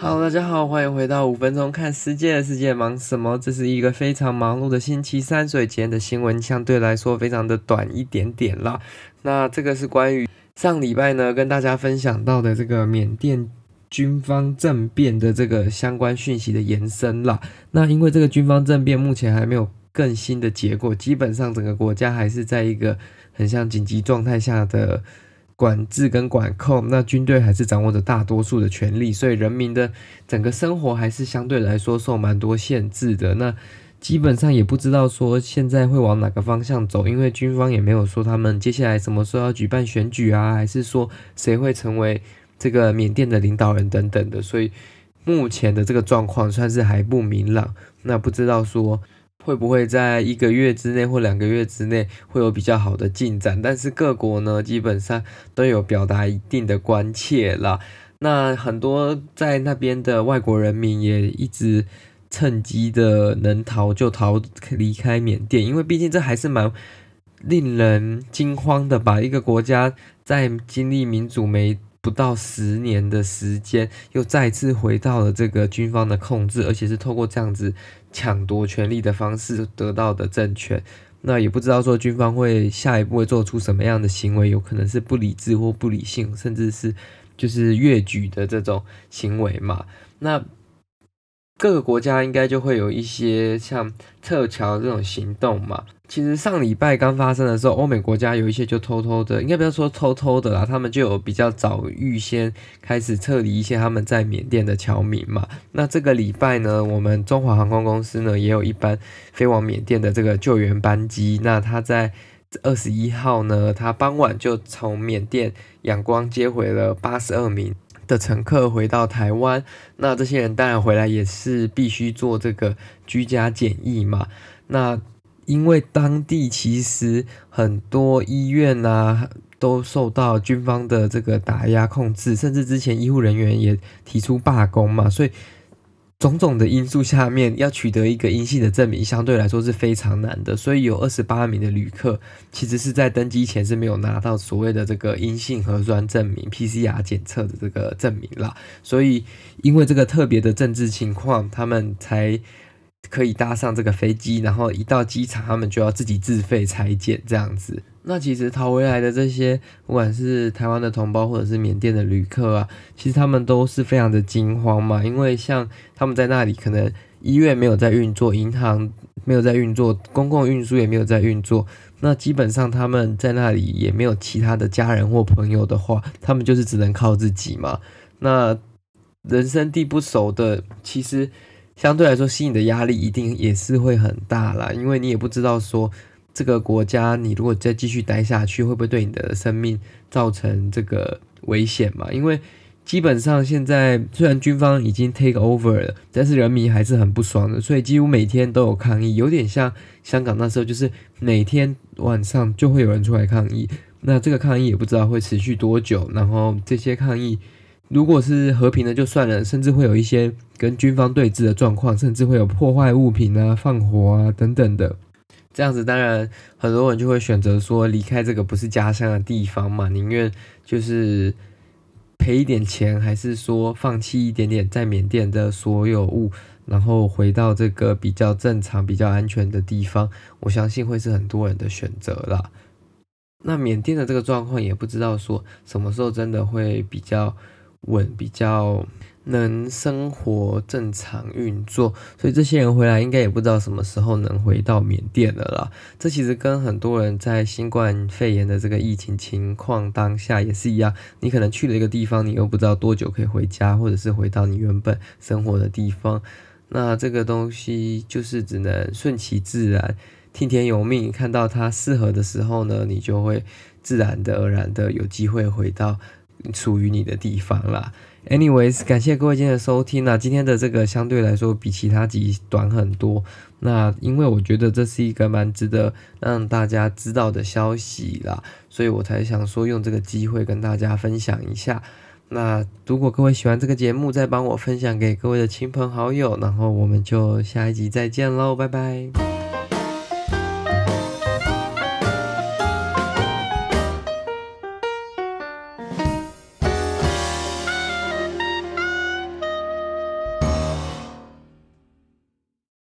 好大家好，欢迎回到五分钟看世界的。世界忙什么？这是一个非常忙碌的星期三，所以今天的新闻相对来说非常的短一点点啦。那这个是关于上礼拜呢跟大家分享到的这个缅甸军方政变的这个相关讯息的延伸啦。那因为这个军方政变目前还没有更新的结果，基本上整个国家还是在一个很像紧急状态下的。管制跟管控，那军队还是掌握着大多数的权力，所以人民的整个生活还是相对来说受蛮多限制的。那基本上也不知道说现在会往哪个方向走，因为军方也没有说他们接下来什么时候要举办选举啊，还是说谁会成为这个缅甸的领导人等等的，所以目前的这个状况算是还不明朗。那不知道说。会不会在一个月之内或两个月之内会有比较好的进展？但是各国呢，基本上都有表达一定的关切啦。那很多在那边的外国人民也一直趁机的能逃就逃，离开缅甸，因为毕竟这还是蛮令人惊慌的吧。一个国家在经历民主没不到十年的时间，又再次回到了这个军方的控制，而且是透过这样子。抢夺权力的方式得到的政权，那也不知道说军方会下一步会做出什么样的行为，有可能是不理智或不理性，甚至是就是越举的这种行为嘛？那。各个国家应该就会有一些像撤侨这种行动嘛。其实上礼拜刚发生的时候，欧美国家有一些就偷偷的，应该不要说偷偷的啦，他们就有比较早预先开始撤离一些他们在缅甸的侨民嘛。那这个礼拜呢，我们中华航空公司呢也有一班飞往缅甸的这个救援班机。那他在二十一号呢，他傍晚就从缅甸仰光接回了八十二名。的乘客回到台湾，那这些人当然回来也是必须做这个居家检疫嘛。那因为当地其实很多医院啊都受到军方的这个打压控制，甚至之前医护人员也提出罢工嘛，所以。种种的因素下面，要取得一个阴性的证明，相对来说是非常难的。所以有二十八名的旅客，其实是在登机前是没有拿到所谓的这个阴性核酸证明 （PCR 检测）的这个证明啦。所以因为这个特别的政治情况，他们才可以搭上这个飞机，然后一到机场，他们就要自己自费采检这样子。那其实逃回来的这些，不管是台湾的同胞或者是缅甸的旅客啊，其实他们都是非常的惊慌嘛，因为像他们在那里，可能医院没有在运作，银行没有在运作，公共运输也没有在运作，那基本上他们在那里也没有其他的家人或朋友的话，他们就是只能靠自己嘛。那人生地不熟的，其实相对来说心理的压力一定也是会很大啦，因为你也不知道说。这个国家，你如果再继续待下去，会不会对你的生命造成这个危险嘛？因为基本上现在虽然军方已经 take over 了，但是人民还是很不爽的，所以几乎每天都有抗议，有点像香港那时候，就是每天晚上就会有人出来抗议。那这个抗议也不知道会持续多久，然后这些抗议如果是和平的就算了，甚至会有一些跟军方对峙的状况，甚至会有破坏物品啊、放火啊等等的。这样子，当然很多人就会选择说离开这个不是家乡的地方嘛，宁愿就是赔一点钱，还是说放弃一点点在缅甸的所有物，然后回到这个比较正常、比较安全的地方。我相信会是很多人的选择啦。那缅甸的这个状况也不知道说什么时候真的会比较稳，比较。能生活正常运作，所以这些人回来应该也不知道什么时候能回到缅甸了啦。这其实跟很多人在新冠肺炎的这个疫情情况当下也是一样，你可能去了一个地方，你又不知道多久可以回家，或者是回到你原本生活的地方。那这个东西就是只能顺其自然，听天由命。看到它适合的时候呢，你就会自然的而然的有机会回到属于你的地方啦。Anyways，感谢各位今天的收听。那今天的这个相对来说比其他集短很多。那因为我觉得这是一个蛮值得让大家知道的消息啦，所以我才想说用这个机会跟大家分享一下。那如果各位喜欢这个节目，再帮我分享给各位的亲朋好友，然后我们就下一集再见喽，拜拜。